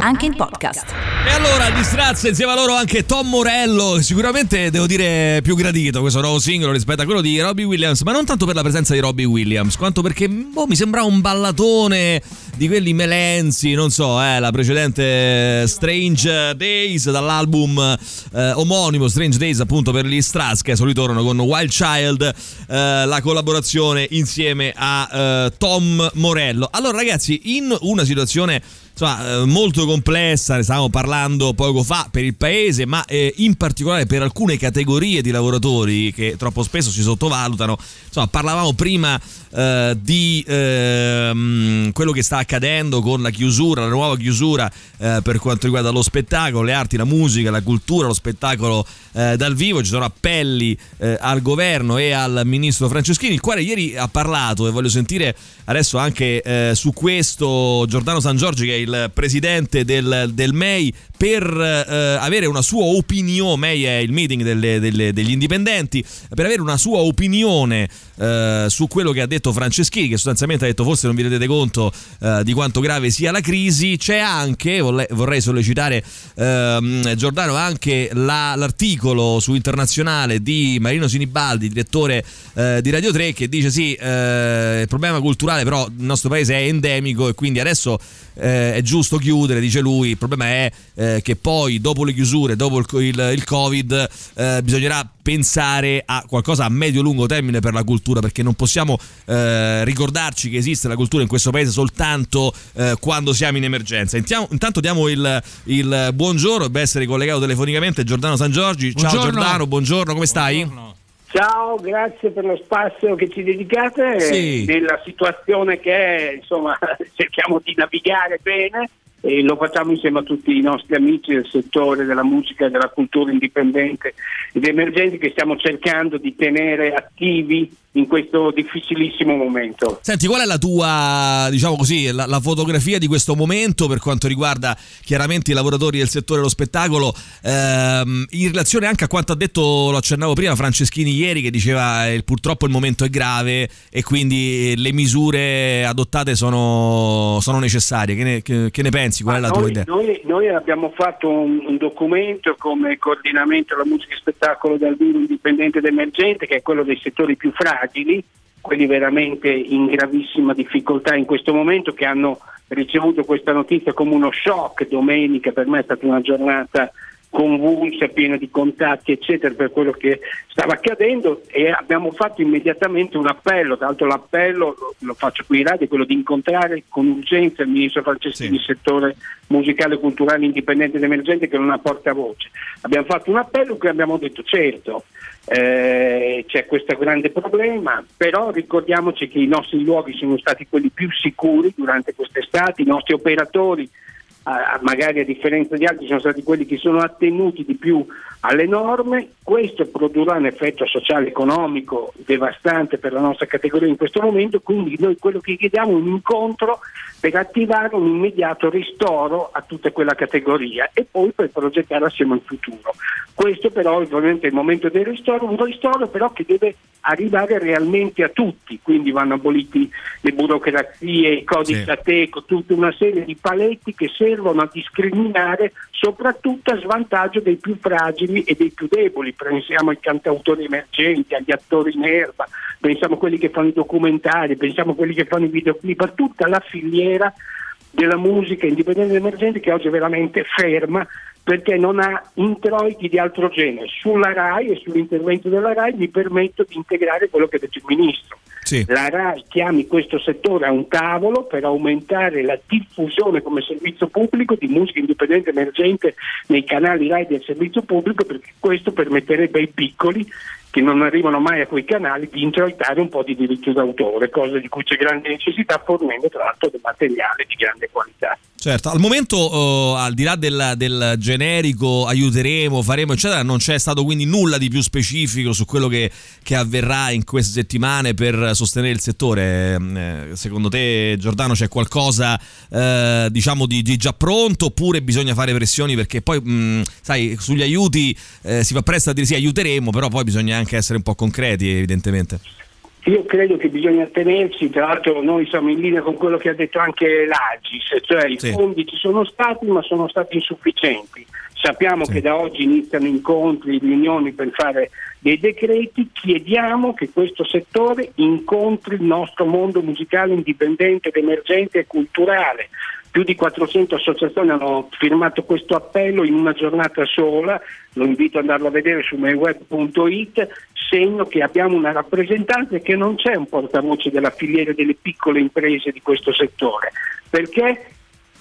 Anche in podcast. E allora distrazza insieme a loro anche Tom Morello, sicuramente devo dire più gradito questo nuovo singolo rispetto a quello di Robbie Williams, ma non tanto per la presenza di Robbie Williams, quanto perché boh, mi sembrava un ballatone di quelli melenzi, non so, eh, la precedente Strange Days dall'album eh, omonimo Strange Days appunto per gli Straz che ritornano con Wild Child, eh, la collaborazione insieme a eh, Tom Morello. Allora ragazzi, in una situazione insomma, eh, molto complessa, ne stavamo parlando poco fa per il paese, ma eh, in particolare per alcune categorie di lavoratori che troppo spesso si sottovalutano. Insomma, parlavamo prima eh, di ehm, quello che sta accadendo con la chiusura, la nuova chiusura eh, per quanto riguarda lo spettacolo, le arti, la musica, la cultura, lo spettacolo eh, dal vivo. Ci sono appelli eh, al governo e al ministro Franceschini, il quale ieri ha parlato e voglio sentire adesso anche su questo Giordano San Giorgi che è il presidente del, del MEI per eh, avere una sua opinione, MEI è il meeting delle, delle, degli indipendenti, per avere una sua opinione eh, su quello che ha detto Franceschini, che sostanzialmente ha detto forse non vi rendete conto eh, di quanto grave sia la crisi, c'è anche, vorrei sollecitare ehm, Giordano, anche la, l'articolo su internazionale di Marino Sinibaldi, direttore eh, di Radio 3, che dice sì, eh, il problema culturale però il nostro paese è endemico e quindi adesso eh, è giusto chiudere, dice lui, il problema è eh, che poi dopo le chiusure, dopo il, il, il Covid, eh, bisognerà pensare a qualcosa a medio-lungo termine per la cultura, perché non possiamo eh, ricordarci che esiste la cultura in questo paese soltanto eh, quando siamo in emergenza. Intiamo, intanto diamo il, il buongiorno, deve essere collegato telefonicamente Giordano San Giorgi. Ciao buongiorno. Giordano, buongiorno, come stai? Buongiorno. Ciao, grazie per lo spazio che ci dedicate sì. nella situazione che è, insomma, cerchiamo di navigare bene e lo facciamo insieme a tutti i nostri amici del settore della musica e della cultura indipendente ed emergenti che stiamo cercando di tenere attivi in questo difficilissimo momento. Senti, qual è la tua, diciamo così, la, la, fotografia di questo momento per quanto riguarda chiaramente i lavoratori del settore dello spettacolo, ehm, in relazione anche a quanto ha detto, lo accennavo prima, Franceschini ieri che diceva eh, purtroppo il momento è grave e quindi le misure adottate sono, sono necessarie. Che ne, che, che ne, pensi? Qual è la noi, tua idea? Noi, noi abbiamo fatto un, un, documento come coordinamento della musica e spettacolo dal vivo indipendente ed emergente, che è quello dei settori più fragili, quelli veramente in gravissima difficoltà in questo momento che hanno ricevuto questa notizia come uno shock domenica, per me è stata una giornata convulsa, piena di contatti eccetera per quello che stava accadendo e abbiamo fatto immediatamente un appello, tra l'altro l'appello lo, lo faccio qui in radio, è quello di incontrare con urgenza il ministro Franceschini, sì. settore musicale e culturale indipendente ed emergente che non ha portavoce. Abbiamo fatto un appello in cui abbiamo detto certo eh, c'è questo grande problema, però ricordiamoci che i nostri luoghi sono stati quelli più sicuri durante quest'estate, i nostri operatori magari a differenza di altri sono stati quelli che sono attenuti di più alle norme, questo produrrà un effetto sociale economico devastante per la nostra categoria in questo momento, quindi noi quello che chiediamo è un incontro per attivare un immediato ristoro a tutta quella categoria e poi per progettare assieme al futuro. Questo però ovviamente è il momento del ristoro, un ristoro però che deve arrivare realmente a tutti, quindi vanno aboliti le burocrazie, i codici sì. ateco, tutta una serie di paletti che servono a discriminare soprattutto a svantaggio dei più fragili e dei più deboli, pensiamo ai cantautori emergenti, agli attori in erba, pensiamo a quelli che fanno i documentari, pensiamo a quelli che fanno i videoclip, a tutta la filiera della musica indipendente ed emergente che oggi è veramente ferma perché non ha introiti di altro genere. Sulla RAI e sull'intervento della RAI mi permetto di integrare quello che ha detto il Ministro. Sì. La RAI chiami questo settore a un tavolo per aumentare la diffusione come servizio pubblico di musica indipendente emergente nei canali RAI del servizio pubblico perché questo permetterebbe ai piccoli che non arrivano mai a quei canali di introitare un po' di diritto d'autore, cosa di cui c'è grande necessità fornendo tra l'altro del materiale di grande qualità. Certo, al momento uh, al di là del, del, generico aiuteremo, faremo eccetera, non c'è stato quindi nulla di più specifico su quello che, che avverrà in queste settimane per sostenere il settore. Eh, secondo te Giordano c'è qualcosa eh, diciamo di, di, già pronto oppure bisogna fare pressioni perché poi mh, sai sugli aiuti eh, si fa presto a dire sì aiuteremo, però poi bisogna anche essere un po' concreti evidentemente. Io credo che bisogna tenersi, tra l'altro noi siamo in linea con quello che ha detto anche l'Agis, cioè i sì. fondi ci sono stati ma sono stati insufficienti. Sappiamo sì. che da oggi iniziano incontri, riunioni per fare dei decreti, chiediamo che questo settore incontri il nostro mondo musicale indipendente, emergente e culturale, più di 400 associazioni hanno firmato questo appello in una giornata sola, lo invito ad andarlo a vedere su mayweb.it, segno che abbiamo una rappresentanza che non c'è un portavoce della filiera delle piccole imprese di questo settore, perché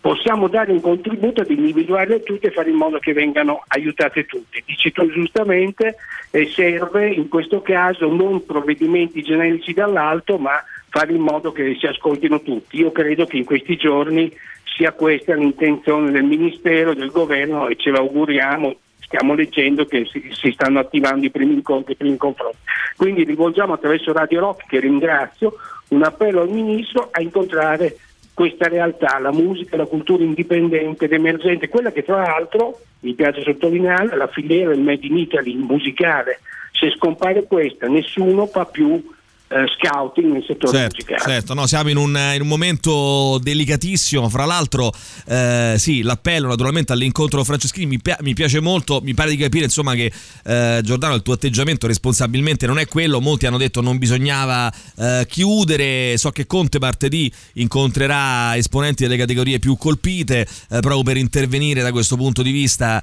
possiamo dare un contributo ad individuarle tutte e fare in modo che vengano aiutate tutte. Dici tu giustamente, eh, serve in questo caso non provvedimenti generici dall'alto, ma fare in modo che si ascoltino tutti. Io credo che in questi giorni sia questa l'intenzione del Ministero, del Governo e ce l'auguriamo, stiamo leggendo che si, si stanno attivando i primi incontri, i primi confronti. Quindi rivolgiamo attraverso Radio Rock, che ringrazio, un appello al Ministro a incontrare questa realtà, la musica, la cultura indipendente ed emergente, quella che tra l'altro, mi piace sottolineare, la filiera del Made in Italy musicale. Se scompare questa, nessuno fa più eh, scouting nel settore certo, musicale. Certo, no, siamo in un, in un, momento delicatissimo. Fra l'altro, eh, sì, l'appello naturalmente all'incontro Franceschini mi, mi, piace molto. Mi pare di capire insomma che eh, Giordano, il tuo atteggiamento responsabilmente non è quello. Molti hanno detto non bisognava eh, chiudere. So che Conte martedì incontrerà esponenti delle categorie più colpite eh, proprio per intervenire da questo punto di vista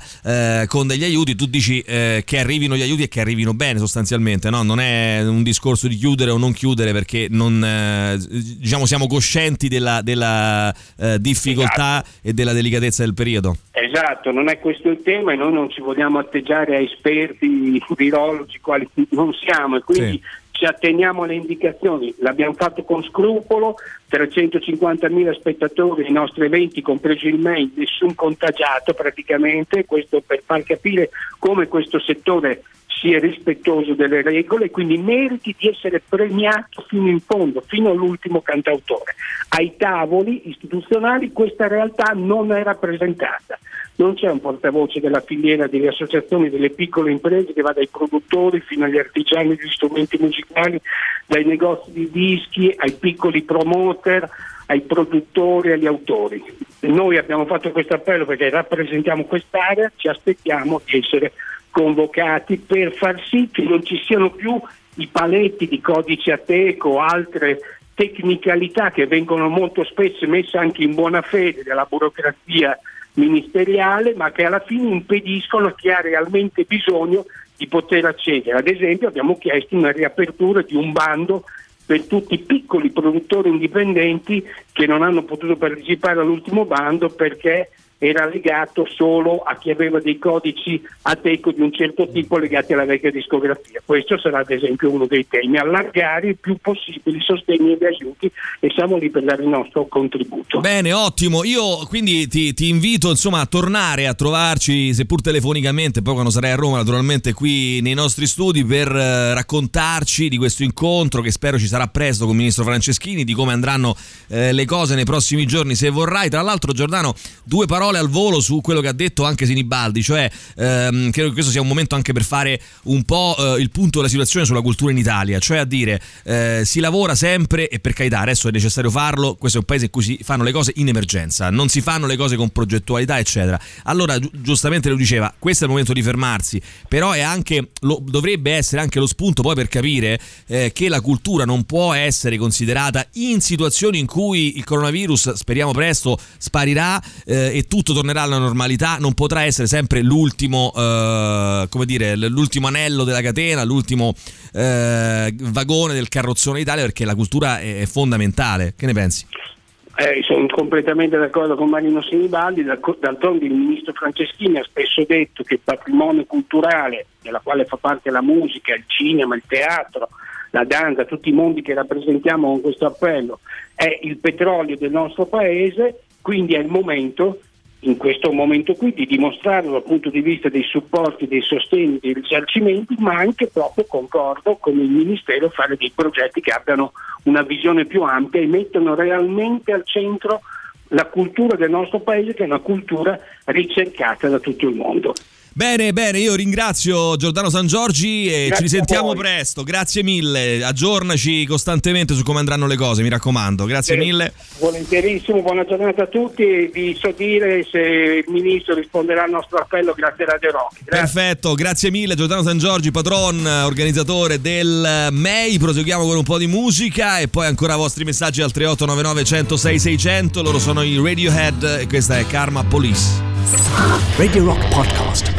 con degli aiuti. Tu dici che arrivino gli aiuti e che arrivino bene sostanzialmente, no? Non è un discorso di chiudere o non chiudere perché non, eh, diciamo, siamo coscienti della, della eh, difficoltà esatto. e della delicatezza del periodo. Esatto, non è questo il tema e noi non ci vogliamo atteggiare a esperti virologi quali non siamo e quindi sì ci atteniamo alle indicazioni, l'abbiamo fatto con scrupolo, 350.000 spettatori ai nostri eventi, compreso il mail, nessun contagiato praticamente, questo per far capire come questo settore sia rispettoso delle regole e quindi meriti di essere premiato fino in fondo, fino all'ultimo cantautore. Ai tavoli istituzionali questa realtà non è rappresentata. Non c'è un portavoce della filiera delle associazioni delle piccole imprese che va dai produttori fino agli artigiani degli strumenti musicali, dai negozi di dischi ai piccoli promoter, ai produttori, agli autori. Noi abbiamo fatto questo appello perché rappresentiamo quest'area, ci aspettiamo di essere convocati per far sì che non ci siano più i paletti di codice ateco altre tecnicalità che vengono molto spesso messe anche in buona fede dalla burocrazia ministeriale, ma che alla fine impediscono a chi ha realmente bisogno di poter accedere. Ad esempio abbiamo chiesto una riapertura di un bando per tutti i piccoli produttori indipendenti che non hanno potuto partecipare all'ultimo bando perché era legato solo a chi aveva dei codici Ateco di un certo tipo legati alla vecchia discografia. Questo sarà ad esempio uno dei temi, allargare il più possibile i sostegni e gli aiuti e siamo lì per dare il nostro contributo. Bene, ottimo. Io quindi ti, ti invito insomma a tornare a trovarci, seppur telefonicamente, poi quando sarai a Roma naturalmente qui nei nostri studi per eh, raccontarci di questo incontro che spero ci sarà presto con il ministro Franceschini, di come andranno eh, le cose nei prossimi giorni se vorrai. Tra l'altro Giordano, due parole parole al volo su quello che ha detto anche Sinibaldi, cioè ehm, credo che questo sia un momento anche per fare un po' eh, il punto della situazione sulla cultura in Italia, cioè a dire eh, si lavora sempre e per carità adesso è necessario farlo, questo è un paese in cui si fanno le cose in emergenza, non si fanno le cose con progettualità eccetera. Allora gi- giustamente lo diceva, questo è il momento di fermarsi, però è anche, lo, dovrebbe essere anche lo spunto poi per capire eh, che la cultura non può essere considerata in situazioni in cui il coronavirus, speriamo presto, sparirà eh, e tu tutto tornerà alla normalità, non potrà essere sempre l'ultimo, eh, come dire, l'ultimo anello della catena, l'ultimo eh, vagone del carrozzone d'Italia perché la cultura è fondamentale. Che ne pensi? Eh, sono completamente d'accordo con Marino Sinibaldi, d'altronde il ministro Franceschini ha spesso detto che il patrimonio culturale, della quale fa parte la musica, il cinema, il teatro, la danza, tutti i mondi che rappresentiamo con questo appello, è il petrolio del nostro paese quindi è il momento in questo momento qui di dimostrarlo dal punto di vista dei supporti, dei sostegni, dei risarcimenti, ma anche proprio concordo con il Ministero fare dei progetti che abbiano una visione più ampia e mettano realmente al centro la cultura del nostro paese che è una cultura ricercata da tutto il mondo. Bene, bene, io ringrazio Giordano San Giorgi e Grazie ci risentiamo presto. Grazie mille. Aggiornaci costantemente su come andranno le cose, mi raccomando. Grazie Eh, mille. Volentierissimo, buona giornata a tutti e vi so dire se il Ministro risponderà al nostro appello grazie a Radio Rock. Grazie. Perfetto, grazie mille Giordano San Giorgi, patron, organizzatore del MEI. Proseguiamo con un po' di musica e poi ancora i vostri messaggi al 3899 106 600. Loro sono i Radiohead e questa è Karma Police. Radio Rock Podcast.